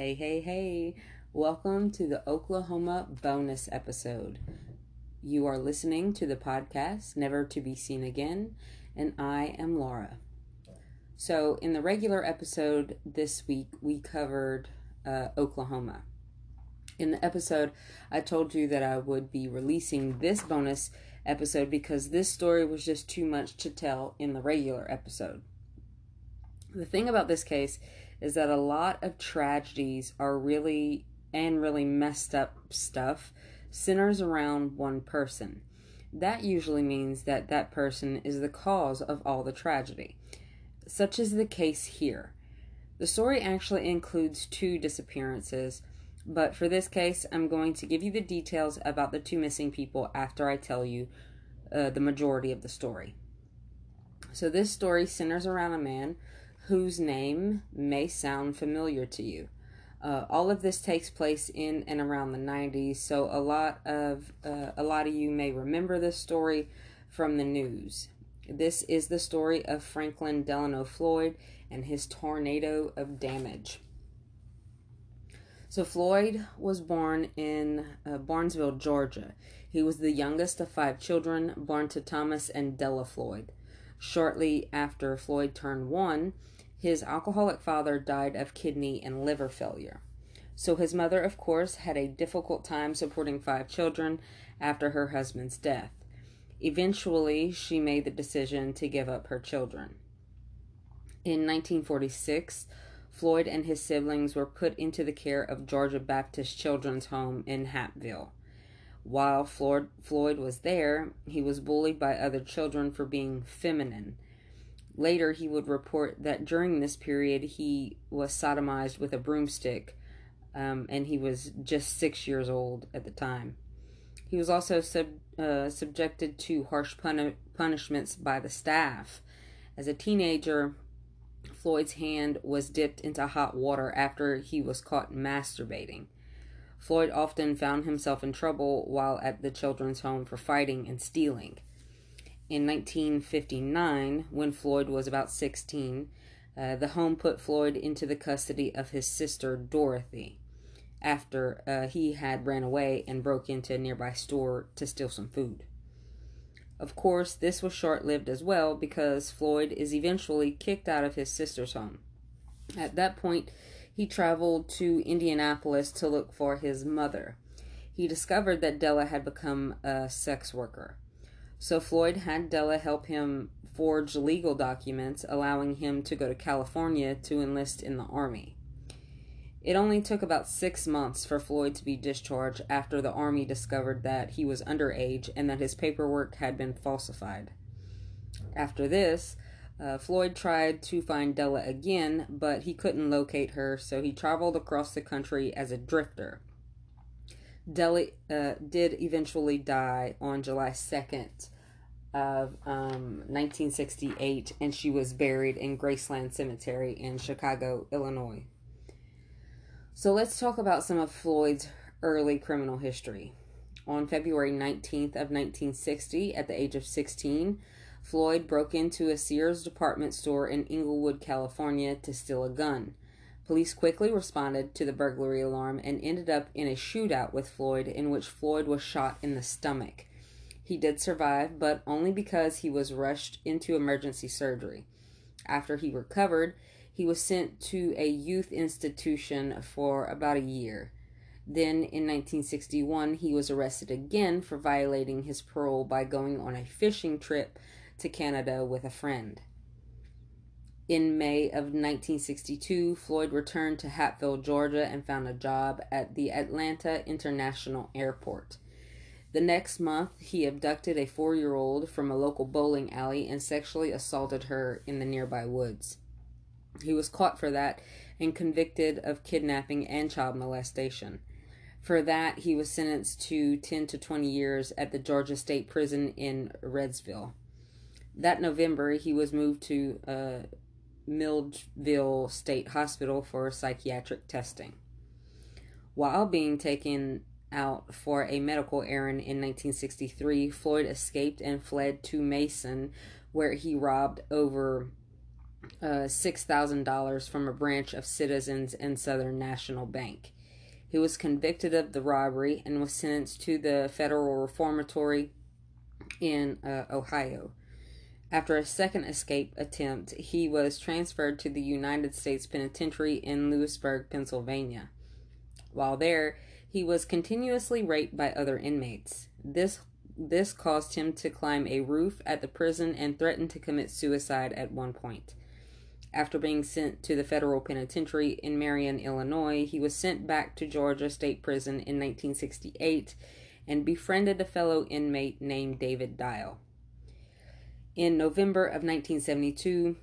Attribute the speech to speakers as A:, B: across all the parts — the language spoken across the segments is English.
A: Hey, hey, hey. Welcome to the Oklahoma bonus episode. You are listening to the podcast Never to Be Seen Again, and I am Laura. So, in the regular episode this week, we covered uh, Oklahoma. In the episode, I told you that I would be releasing this bonus episode because this story was just too much to tell in the regular episode. The thing about this case is that a lot of tragedies are really and really messed up stuff centers around one person. That usually means that that person is the cause of all the tragedy. Such is the case here. The story actually includes two disappearances, but for this case, I'm going to give you the details about the two missing people after I tell you uh, the majority of the story. So, this story centers around a man whose name may sound familiar to you. Uh, all of this takes place in and around the 90s, so a lot of uh, a lot of you may remember this story from the news. This is the story of Franklin Delano Floyd and his tornado of damage. So Floyd was born in uh, Barnesville, Georgia. He was the youngest of five children born to Thomas and Della Floyd. Shortly after Floyd turned one, his alcoholic father died of kidney and liver failure. So his mother, of course, had a difficult time supporting five children after her husband's death. Eventually, she made the decision to give up her children. In 1946, Floyd and his siblings were put into the care of Georgia Baptist Children's Home in Hapeville. While Floyd, Floyd was there, he was bullied by other children for being feminine Later, he would report that during this period he was sodomized with a broomstick, um, and he was just six years old at the time. He was also sub, uh, subjected to harsh puni- punishments by the staff. As a teenager, Floyd's hand was dipped into hot water after he was caught masturbating. Floyd often found himself in trouble while at the children's home for fighting and stealing. In 1959, when Floyd was about 16, uh, the home put Floyd into the custody of his sister Dorothy after uh, he had ran away and broke into a nearby store to steal some food. Of course, this was short lived as well because Floyd is eventually kicked out of his sister's home. At that point, he traveled to Indianapolis to look for his mother. He discovered that Della had become a sex worker. So Floyd had Della help him forge legal documents allowing him to go to California to enlist in the Army. It only took about six months for Floyd to be discharged after the Army discovered that he was underage and that his paperwork had been falsified. After this, uh, Floyd tried to find Della again, but he couldn't locate her, so he traveled across the country as a drifter. Della uh, did eventually die on July 2nd of um, 1968, and she was buried in Graceland Cemetery in Chicago, Illinois. So let's talk about some of Floyd's early criminal history. On February 19th of 1960, at the age of 16, Floyd broke into a Sears department store in Inglewood, California to steal a gun. Police quickly responded to the burglary alarm and ended up in a shootout with Floyd, in which Floyd was shot in the stomach. He did survive, but only because he was rushed into emergency surgery. After he recovered, he was sent to a youth institution for about a year. Then in 1961, he was arrested again for violating his parole by going on a fishing trip to Canada with a friend. In May of 1962, Floyd returned to Hapeville, Georgia, and found a job at the Atlanta International Airport. The next month, he abducted a four year old from a local bowling alley and sexually assaulted her in the nearby woods. He was caught for that and convicted of kidnapping and child molestation. For that, he was sentenced to 10 to 20 years at the Georgia State Prison in Reidsville. That November, he was moved to uh, Milledgeville State Hospital for psychiatric testing. While being taken out for a medical errand in 1963, Floyd escaped and fled to Macon, where he robbed over uh, $6,000 from a branch of Citizens and Southern National Bank. He was convicted of the robbery and was sentenced to the federal reformatory in uh, Ohio. After a second escape attempt, he was transferred to the United States Penitentiary in Lewisburg, Pennsylvania. While there, he was continuously raped by other inmates. This this caused him to climb a roof at the prison and threaten to commit suicide at one point. After being sent to the federal penitentiary in Marion, Illinois, he was sent back to Georgia State Prison in 1968 and befriended a fellow inmate named David Dial. In November of 1972,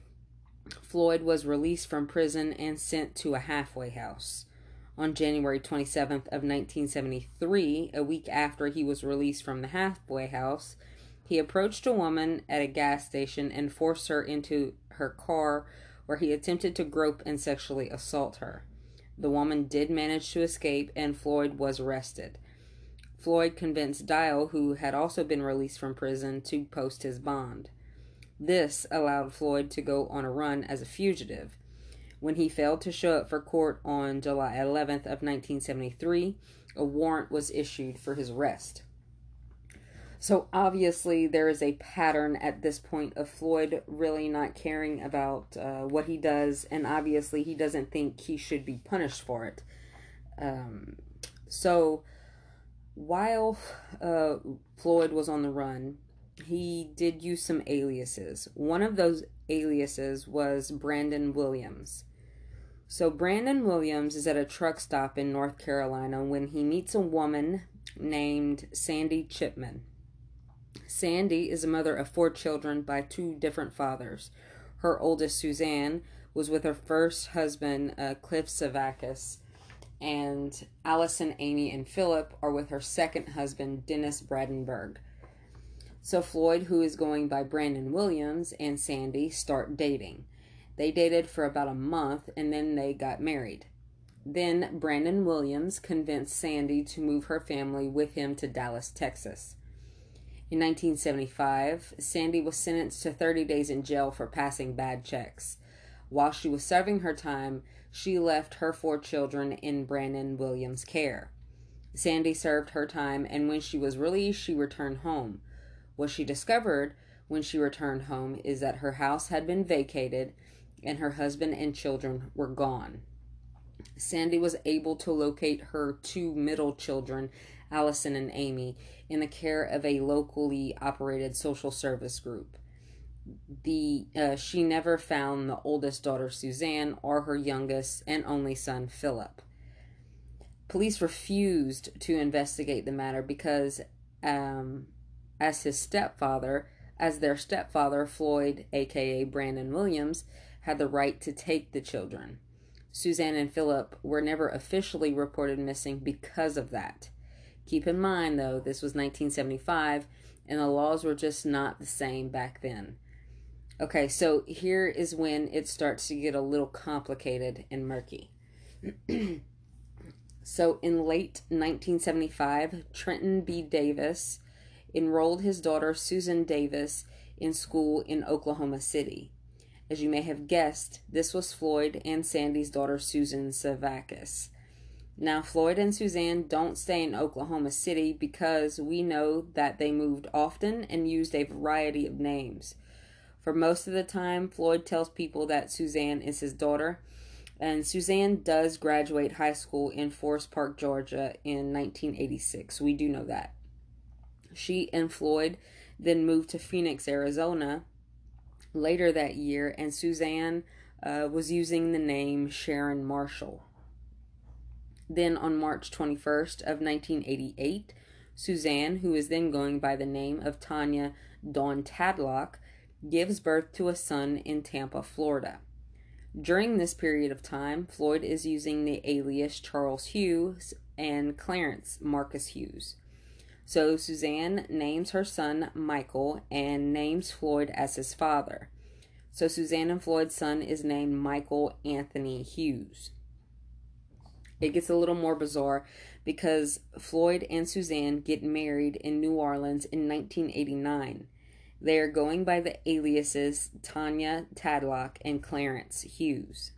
A: Floyd was released from prison and sent to a halfway house. On January 27th of 1973, a week after he was released from the halfway house, he approached a woman at a gas station and forced her into her car where he attempted to grope and sexually assault her. The woman did manage to escape and Floyd was arrested. Floyd convinced Dial, who had also been released from prison, to post his bond. This allowed Floyd to go on a run as a fugitive. When he failed to show up for court on July 11th of 1973, a warrant was issued for his arrest. So obviously, there is a pattern at this point of Floyd really not caring about uh, what he does, and obviously, he doesn't think he should be punished for it. Um, so, while uh, Floyd was on the run, he did use some aliases. One of those aliases was Brandon Williams. So, Brandon Williams is at a truck stop in North Carolina when he meets a woman named Sandy Chipman. Sandy is a mother of four children by two different fathers. Her oldest, Suzanne, was with her first husband, uh, Cliff Savakis, and Allison, Amy, and Philip are with her second husband, Dennis Bradenberg. So Floyd, who is going by Brandon Williams, and Sandy start dating. They dated for about a month and then they got married. Then Brandon Williams convinced Sandy to move her family with him to Dallas, Texas. In 1975, Sandy was sentenced to 30 days in jail for passing bad checks. While she was serving her time, she left her four children in Brandon Williams' care. Sandy served her time, and when she was released, she returned home. What she discovered when she returned home is that her house had been vacated and her husband and children were gone. Sandy was able to locate her two middle children, Allison and Amy, in the care of a locally operated social service group. The uh, she never found the oldest daughter Suzanne or her youngest and only son Philip. Police refused to investigate the matter because, um, as his stepfather, as their stepfather Floyd, aka Brandon Williams, had the right to take the children. Suzanne and Philip were never officially reported missing because of that. Keep in mind, though, this was 1975 and the laws were just not the same back then. Okay, so here is when it starts to get a little complicated and murky. so in late 1975, Trenton B. Davis enrolled his daughter Susan Davis in school in Oklahoma City. As you may have guessed, this was Floyd and Sandy's daughter Susan Savakis. Now, Floyd and Suzanne don't stay in Oklahoma City because we know that they moved often and used a variety of names. For most of the time, Floyd tells people that Suzanne is his daughter, and Suzanne does graduate high school in Forest Park, Georgia in 1986. We do know that. She and Floyd then moved to Phoenix, Arizona later that year, and Suzanne uh, was using the name Sharon Marshall. Then on March 21st of 1988, Suzanne, who is then going by the name of Tanya Dawn Tadlock, gives birth to a son in Tampa, Florida. During this period of time, Floyd is using the alias Charles Hughes and Clarence Marcus Hughes. So Suzanne names her son Michael and names Floyd as his father. So Suzanne and Floyd's son is named Michael Anthony Hughes. It gets a little more bizarre because Floyd and Suzanne get married in New Orleans in 1989. They are going by the aliases Tanya Tadlock and Clarence Hughes.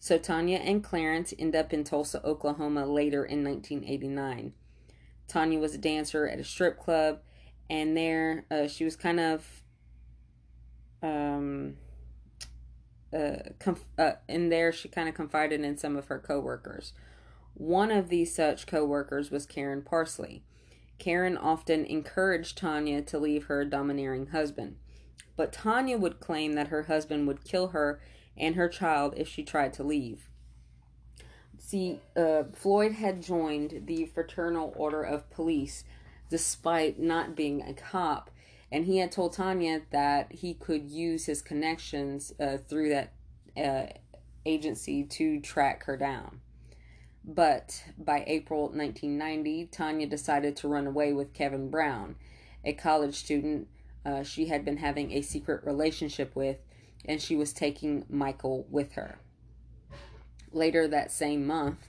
A: So Tanya and Clarence end up in Tulsa, Oklahoma later in 1989. Tanya was a dancer at a strip club, and there uh, she was kind of um, uh, conf- uh, in there she kind of confided in some of her coworkers. One of these such coworkers was Karen Parsley. Karen often encouraged Tanya to leave her domineering husband, but Tanya would claim that her husband would kill her and her child if she tried to leave. See, uh, Floyd had joined the Fraternal Order of Police despite not being a cop, and he had told Tanya that he could use his connections uh, through that uh, agency to track her down. But by April 1990, Tanya decided to run away with Kevin Brown, a college student uh, she had been having a secret relationship with, and she was taking Michael with her. Later that same month,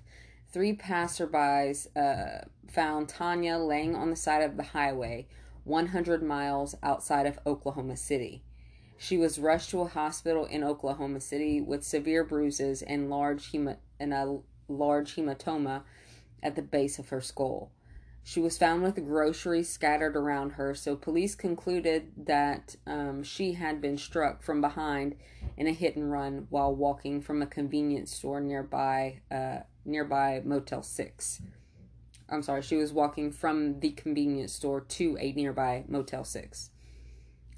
A: three passerbys uh, found Tanya laying on the side of the highway 100 miles outside of Oklahoma City. She was rushed to a hospital in Oklahoma City with severe bruises and large hema- and a large hematoma at the base of her skull. She was found with groceries scattered around her, so police concluded that um, she had been struck from behind in a hit and run while walking from a convenience store nearby uh, nearby Motel Six. I'm sorry, she was walking from the convenience store to a nearby Motel Six.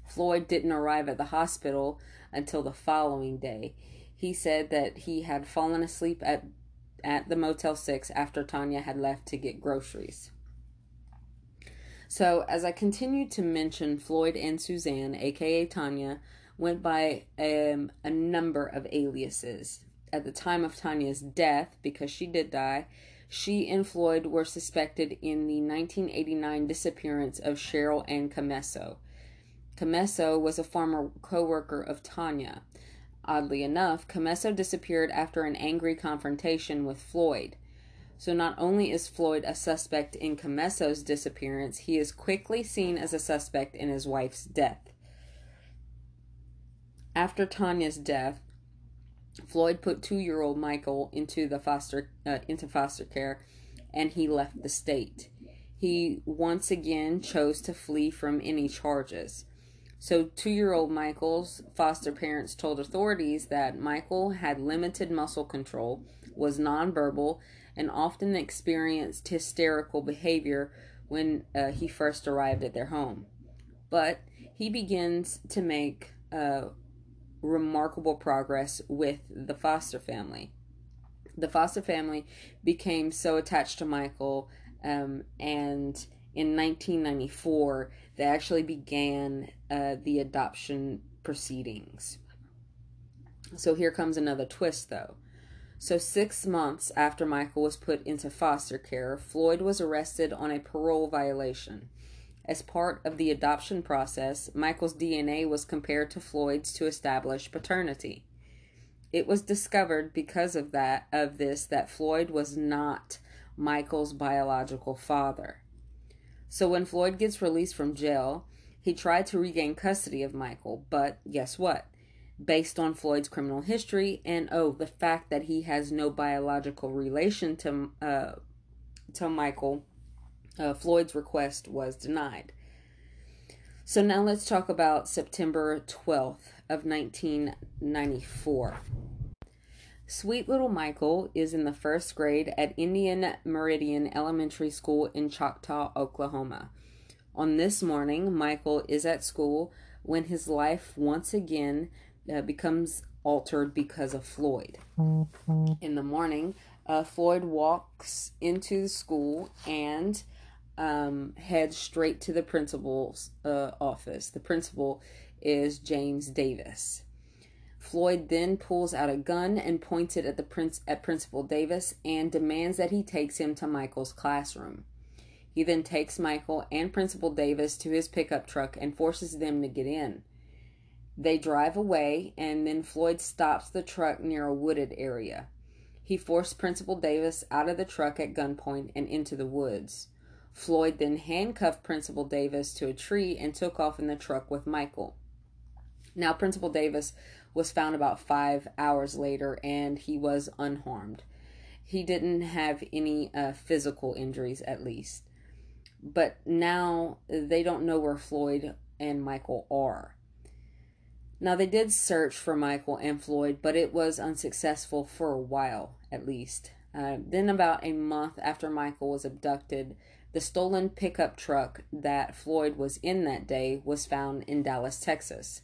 A: Floyd didn't arrive at the hospital until the following day. He said that he had fallen asleep at at the Motel 6 after Tanya had left to get groceries. So, as I continued to mention, Floyd and Suzanne, aka Tanya, went by um, a number of aliases. At the time of Tanya's death, because she did die, she and Floyd were suspected in the 1989 disappearance of Cheryl Ann Camesso. Camesso was a former co worker of Tanya. Oddly enough, Camesso disappeared after an angry confrontation with Floyd. So not only is Floyd a suspect in Camesso's disappearance, he is quickly seen as a suspect in his wife's death. After Tanya's death, Floyd put two-year-old Michael into the foster uh, into foster care, and he left the state. He once again chose to flee from any charges. So, two year old Michael's foster parents told authorities that Michael had limited muscle control, was nonverbal, and often experienced hysterical behavior when uh, he first arrived at their home. But he begins to make uh, remarkable progress with the foster family. The foster family became so attached to Michael, um, and in 1994, they actually began uh, the adoption proceedings. So here comes another twist, though. So, six months after Michael was put into foster care, Floyd was arrested on a parole violation. As part of the adoption process, Michael's DNA was compared to Floyd's to establish paternity. It was discovered because of that of this that Floyd was not Michael's biological father. So when Floyd gets released from jail, he tried to regain custody of Michael, but guess what? Based on Floyd's criminal history and oh, the fact that he has no biological relation to uh, to Michael, uh, Floyd's request was denied. So now let's talk about September 12th of 1994. Sweet little Michael is in the first grade at Indian Meridian Elementary School in Choctaw, Oklahoma. On this morning, Michael is at school when his life once again uh, becomes altered because of Floyd. In the morning, uh, Floyd walks into the school and um, heads straight to the principal's uh, office. The principal is James Davis. Floyd then pulls out a gun and points it at the prince at Principal Davis and demands that he takes him to Michael's classroom. He then takes Michael and Principal Davis to his pickup truck and forces them to get in. They drive away and then Floyd stops the truck near a wooded area. He forced Principal Davis out of the truck at gunpoint and into the woods. Floyd then handcuffed Principal Davis to a tree and took off in the truck with Michael. Now, Principal Davis was found about five hours later and he was unharmed. He didn't have any uh, physical injuries, at least. But now they don't know where Floyd and Michael are. Now, they did search for Michael and Floyd, but it was unsuccessful for a while, at least. Uh, then, about a month after Michael was abducted, the stolen pickup truck that Floyd was in that day was found in Dallas, Texas.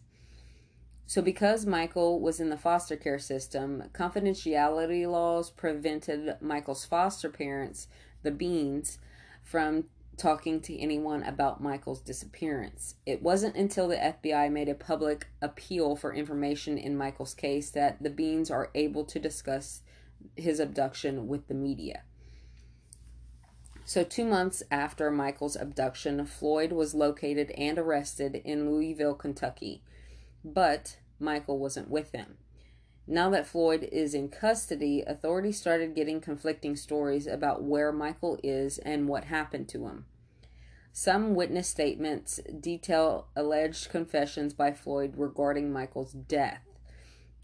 A: So, because Michael was in the foster care system, confidentiality laws prevented Michael's foster parents, the Beans, from talking to anyone about Michael's disappearance. It wasn't until the FBI made a public appeal for information in Michael's case that the Beans are able to discuss his abduction with the media. So, two months after Michael's abduction, Floyd was located and arrested in Louisville, Kentucky but Michael wasn't with him. Now that Floyd is in custody, authorities started getting conflicting stories about where Michael is and what happened to him. Some witness statements detail alleged confessions by Floyd regarding Michael's death.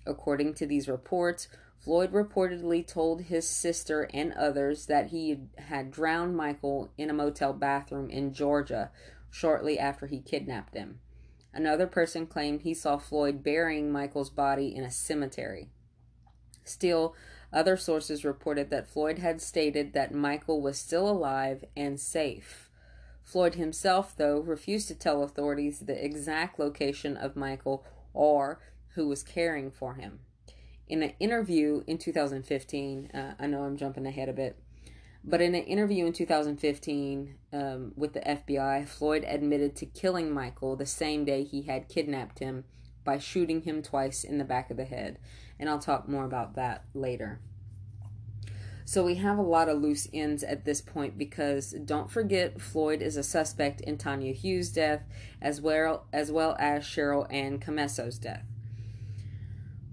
A: According to these reports, Floyd reportedly told his sister and others that he had drowned Michael in a motel bathroom in Georgia shortly after he kidnapped him. Another person claimed he saw Floyd burying Michael's body in a cemetery. Still, other sources reported that Floyd had stated that Michael was still alive and safe. Floyd himself, though, refused to tell authorities the exact location of Michael or who was caring for him. In an interview in 2015, uh, I know I'm jumping ahead a bit, but in an interview in 2015 um, with the FBI, Floyd admitted to killing Michael the same day he had kidnapped him by shooting him twice in the back of the head. And I'll talk more about that later. So we have a lot of loose ends at this point because don't forget Floyd is a suspect in Tanya Hughes' death as well as well as Cheryl Ann Comesso's death.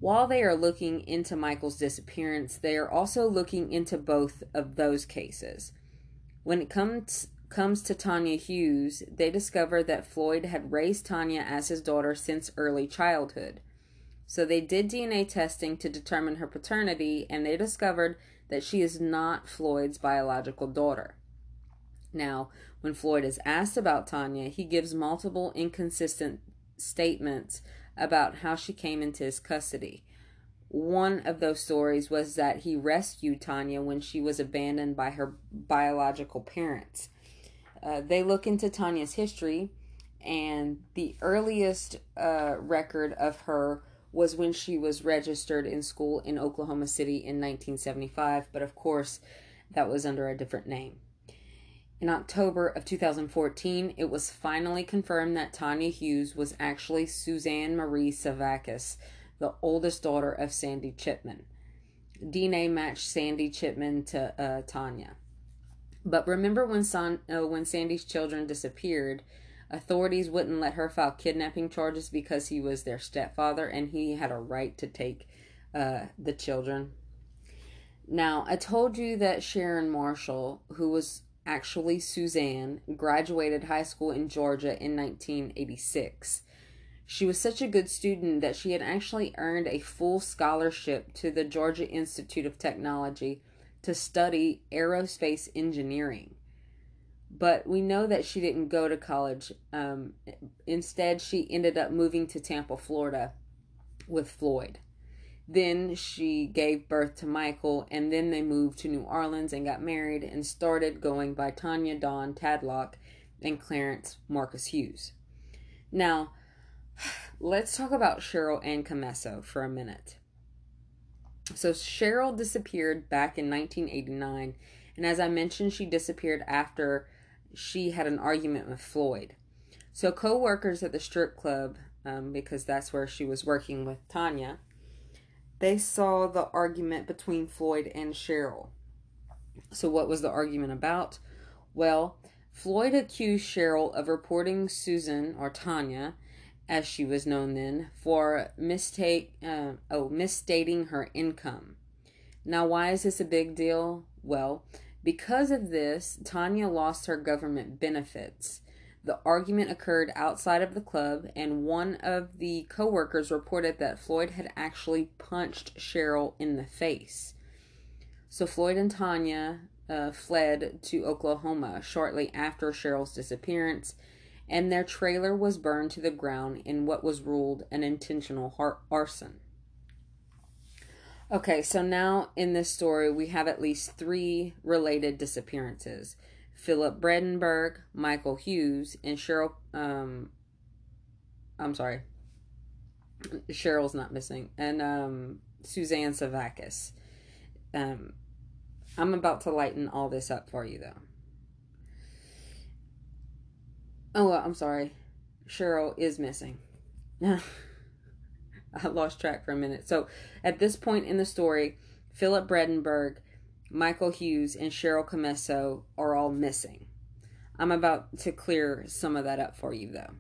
A: While they are looking into Michael's disappearance, they are also looking into both of those cases. When it comes comes to Tanya Hughes, they discover that Floyd had raised Tanya as his daughter since early childhood. So they did DNA testing to determine her paternity and they discovered that she is not Floyd's biological daughter. Now, when Floyd is asked about Tanya, he gives multiple inconsistent statements about how she came into his custody. One of those stories was that he rescued Tanya when she was abandoned by her biological parents. Uh, they look into Tanya's history, and the earliest uh, record of her was when she was registered in school in Oklahoma City in 1975, but of course, that was under a different name. In October of 2014, it was finally confirmed that Tanya Hughes was actually Suzanne Marie Savakis, the oldest daughter of Sandy Chipman. DNA matched Sandy Chipman to uh, Tanya. But remember when, Son- uh, when Sandy's children disappeared, authorities wouldn't let her file kidnapping charges because he was their stepfather and he had a right to take uh, the children. Now, I told you that Sharon Marshall, who was actually Suzanne, graduated high school in Georgia in 1986. She was such a good student that she had actually earned a full scholarship to the Georgia Institute of Technology to study aerospace engineering. But we know that she didn't go to college. Um, instead, she ended up moving to Tampa, Florida with Floyd. Then she gave birth to Michael, and then they moved to New Orleans and got married and started going by Tanya Dawn Tadlock and Clarence Marcus Hughes. Now, let's talk about Cheryl Ann Comesso for a minute. So, Cheryl disappeared back in 1989, and as I mentioned, she disappeared after she had an argument with Floyd. So, co workers at the strip club, um, because that's where she was working with Tanya, they saw the argument between Floyd and Cheryl. So, what was the argument about? Well, Floyd accused Cheryl of reporting Susan, or Tanya, as she was known then, for mistake, uh, oh, misstating her income. Now, why is this a big deal? Well, Because of this, Tanya lost her government benefits. The argument occurred outside of the club, and one of the coworkers reported that Floyd had actually punched Cheryl in the face. So Floyd and Tanya uh, fled to Oklahoma shortly after Cheryl's disappearance, and their trailer was burned to the ground in what was ruled an intentional arson. Okay, so now in this story, we have at least three related disappearances Philip Bredenberg, Michael Hughes, and Cheryl. Um, I'm sorry, Cheryl's not missing, and um, Suzanne Savakis. Um, I'm about to lighten all this up for you, though. Oh, well, I'm sorry. Cheryl is missing. I lost track for a minute. So, at this point in the story, Philip Bredenberg, Michael Hughes, and Cheryl Comesso are all missing. I'm about to clear some of that up for you, though.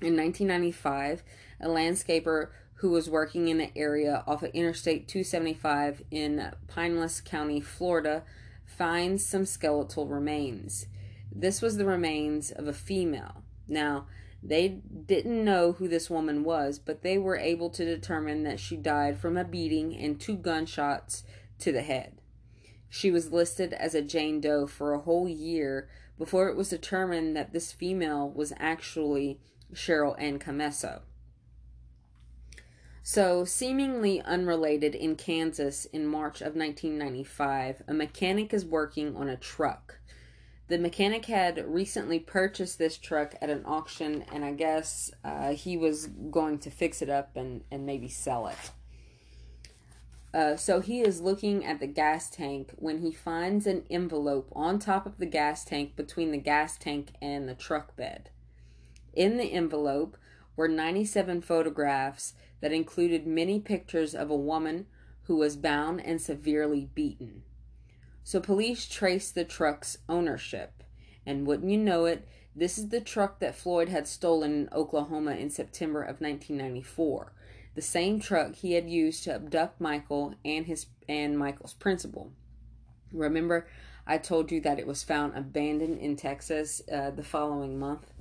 A: In 1995, a landscaper who was working in the area off of Interstate 275 in Pinellas County, Florida, finds some skeletal remains. This was the remains of a female. Now, they didn't know who this woman was, but they were able to determine that she died from a beating and two gunshots to the head. She was listed as a Jane Doe for a whole year before it was determined that this female was actually Cheryl Ann Camesso. So, seemingly unrelated in Kansas in March of 1995, a mechanic is working on a truck. The mechanic had recently purchased this truck at an auction, and I guess uh, he was going to fix it up and, and maybe sell it. Uh, so he is looking at the gas tank when he finds an envelope on top of the gas tank between the gas tank and the truck bed. In the envelope were 97 photographs that included many pictures of a woman who was bound and severely beaten. So police traced the truck's ownership. And wouldn't you know it, this is the truck that Floyd had stolen in Oklahoma in September of 1994. The same truck he had used to abduct Michael and his and Michael's principal. Remember, I told you that it was found abandoned in Texas uh, the following month.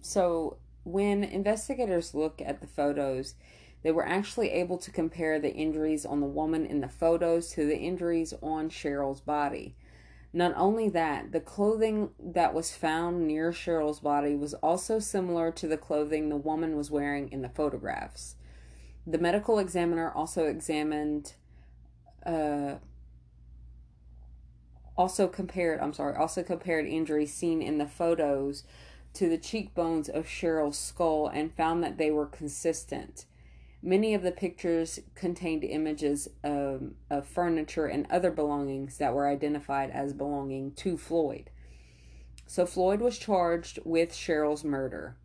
A: So when investigators look at the photos, they were actually able to compare the injuries on the woman in the photos to the injuries on Cheryl's body. Not only that, the clothing that was found near Cheryl's body was also similar to the clothing the woman was wearing in the photographs. The medical examiner also examined, uh, also compared, I'm sorry, also compared injuries seen in the photos to the cheekbones of Cheryl's skull and found that they were consistent. Many of the pictures contained images of, of furniture and other belongings that were identified as belonging to Floyd. So Floyd was charged with Cheryl's murder.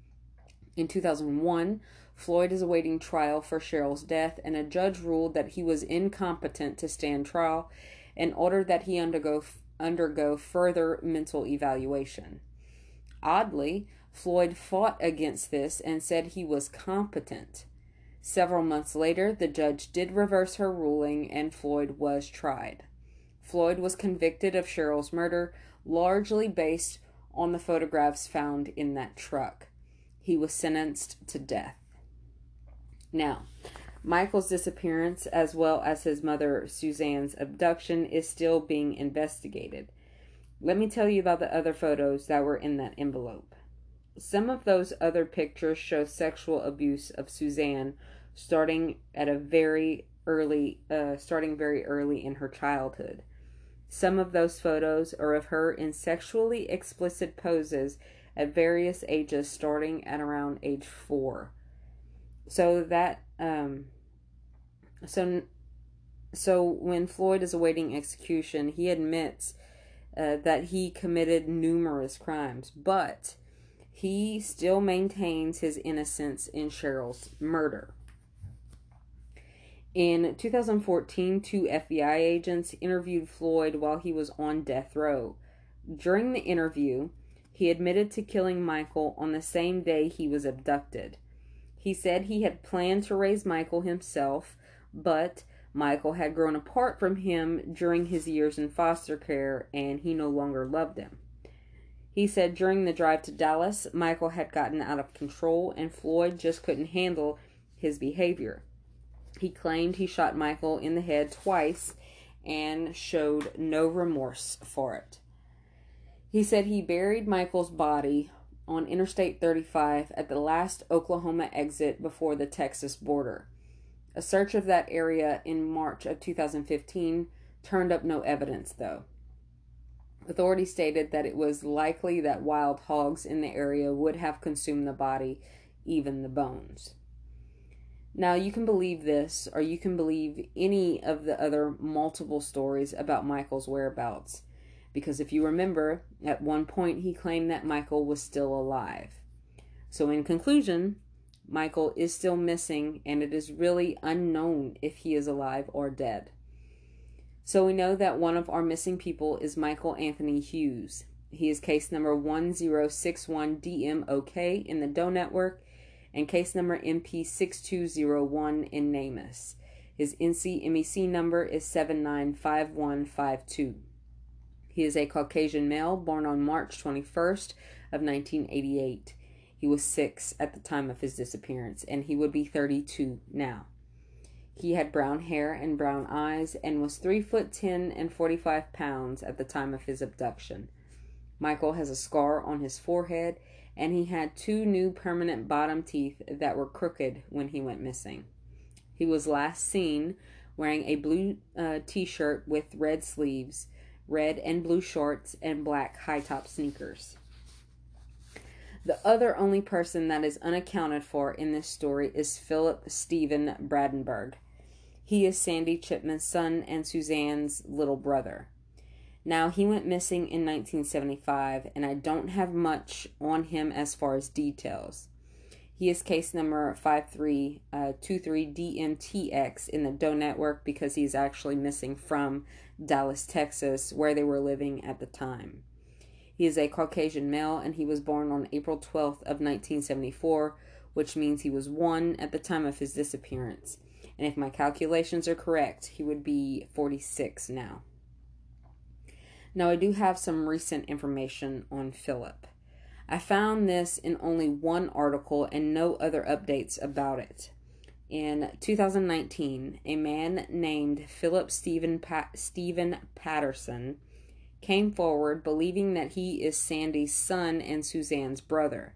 A: In 2001, Floyd is awaiting trial for Cheryl's death, and a judge ruled that he was incompetent to stand trial and ordered that he undergo undergo further mental evaluation. Oddly, Floyd fought against this and said he was competent. Several months later, the judge did reverse her ruling and Floyd was tried. Floyd was convicted of Cheryl's murder, largely based on the photographs found in that truck. He was sentenced to death. Now, Michael's disappearance, as well as his mother Suzanne's abduction, is still being investigated. Let me tell you about the other photos that were in that envelope. Some of those other pictures show sexual abuse of Suzanne starting at a very early uh, starting very early in her childhood. Some of those photos are of her in sexually explicit poses at various ages starting at around age 4. So that um so so when Floyd is awaiting execution, he admits uh, that he committed numerous crimes, but he still maintains his innocence in Cheryl's murder. In 2014, two FBI agents interviewed Floyd while he was on death row. During the interview, he admitted to killing Michael on the same day he was abducted. He said he had planned to raise Michael himself, but Michael had grown apart from him during his years in foster care and he no longer loved him. He said during the drive to Dallas, Michael had gotten out of control and Floyd just couldn't handle his behavior. He claimed he shot Michael in the head twice and showed no remorse for it. He said he buried Michael's body on Interstate 35 at the last Oklahoma exit before the Texas border. A search of that area in March of 2015 turned up no evidence, though. Authorities stated that it was likely that wild hogs in the area would have consumed the body, even the bones. Now, you can believe this, or you can believe any of the other multiple stories about Michael's whereabouts. Because if you remember, at one point he claimed that Michael was still alive. So, in conclusion, Michael is still missing, and it is really unknown if he is alive or dead. So, we know that one of our missing people is Michael Anthony Hughes. He is case number 1061DMOK in the Doe Network and case number MP6201 in NamUs. His NCMEC number is 795152. He is a Caucasian male born on March 21st of 1988. He was 6 at the time of his disappearance and he would be 32 now. He had brown hair and brown eyes and was 3 foot 10 and 45 pounds at the time of his abduction. Michael has a scar on his forehead and he had two new permanent bottom teeth that were crooked when he went missing. He was last seen wearing a blue uh, t shirt with red sleeves, red and blue shorts, and black high top sneakers. The other only person that is unaccounted for in this story is Philip Stephen Bradenberg. He is Sandy Chipman's son and Suzanne's little brother. Now, he went missing in 1975, and I don't have much on him as far as details. He is case number 5323DMTX uh, in the Doe Network because he's actually missing from Dallas, Texas, where they were living at the time. He is a Caucasian male and he was born on April 12th of 1974, which means he was 1 at the time of his disappearance. And if my calculations are correct, he would be 46 now. Now, I do have some recent information on Philip. I found this in only one article and no other updates about it. In 2019, a man named Philip Stephen, pa- Stephen Patterson came forward believing that he is Sandy's son and Suzanne's brother.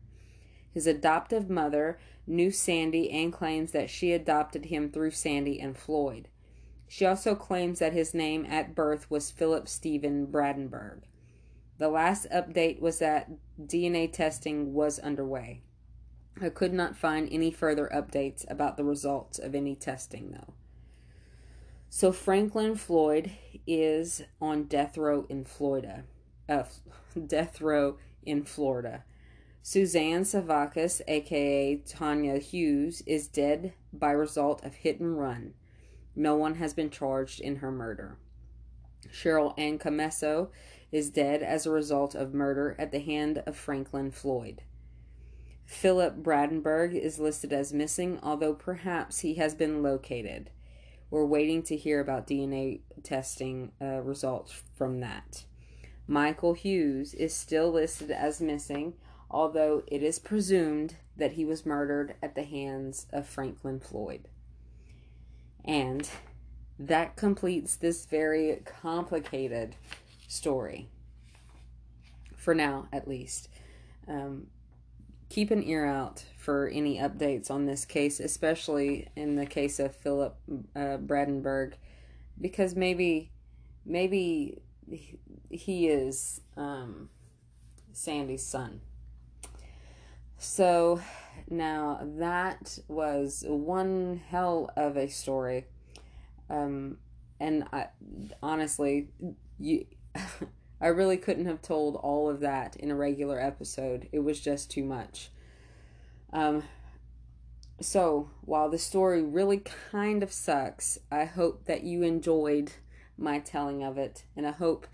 A: His adoptive mother knew Sandy and claims that she adopted him through Sandy and Floyd. She also claims that his name at birth was Philip Stephen Bradenberg. The last update was that DNA testing was underway. I could not find any further updates about the results of any testing, though. So, Franklin Floyd is on death row in Florida. Uh, death row in Florida. Suzanne Savakis, aka Tanya Hughes, is dead by result of hit and run. No one has been charged in her murder. Cheryl Ann Camesso is dead as a result of murder at the hand of Franklin Floyd. Philip Bradenberg is listed as missing, although perhaps he has been located. We're waiting to hear about DNA testing uh, results from that. Michael Hughes is still listed as missing, although it is presumed that he was murdered at the hands of Franklin Floyd. And that completes this very complicated story. For now, at least. Um, keep an ear out for any updates on this case, especially in the case of Philip uh, because maybe, maybe he is um, Sandy's son. So now that was one hell of a story. Um, and I honestly, you, I really couldn't have told all of that in a regular episode. It was just too much. Um, so while the story really kind of sucks, I hope that you enjoyed my telling of it, and I hope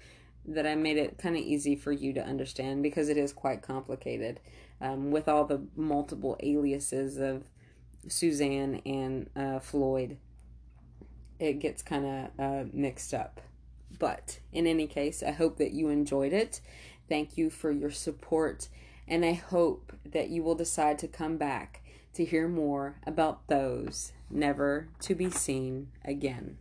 A: that I made it kind of easy for you to understand because it is quite complicated um, with all the multiple aliases of Suzanne and uh, Floyd. it gets kind of uh, mixed up. But in any case, I hope that you enjoyed it. Thank you for your support, and I hope that you will decide to come back to hear more about those never to be seen again.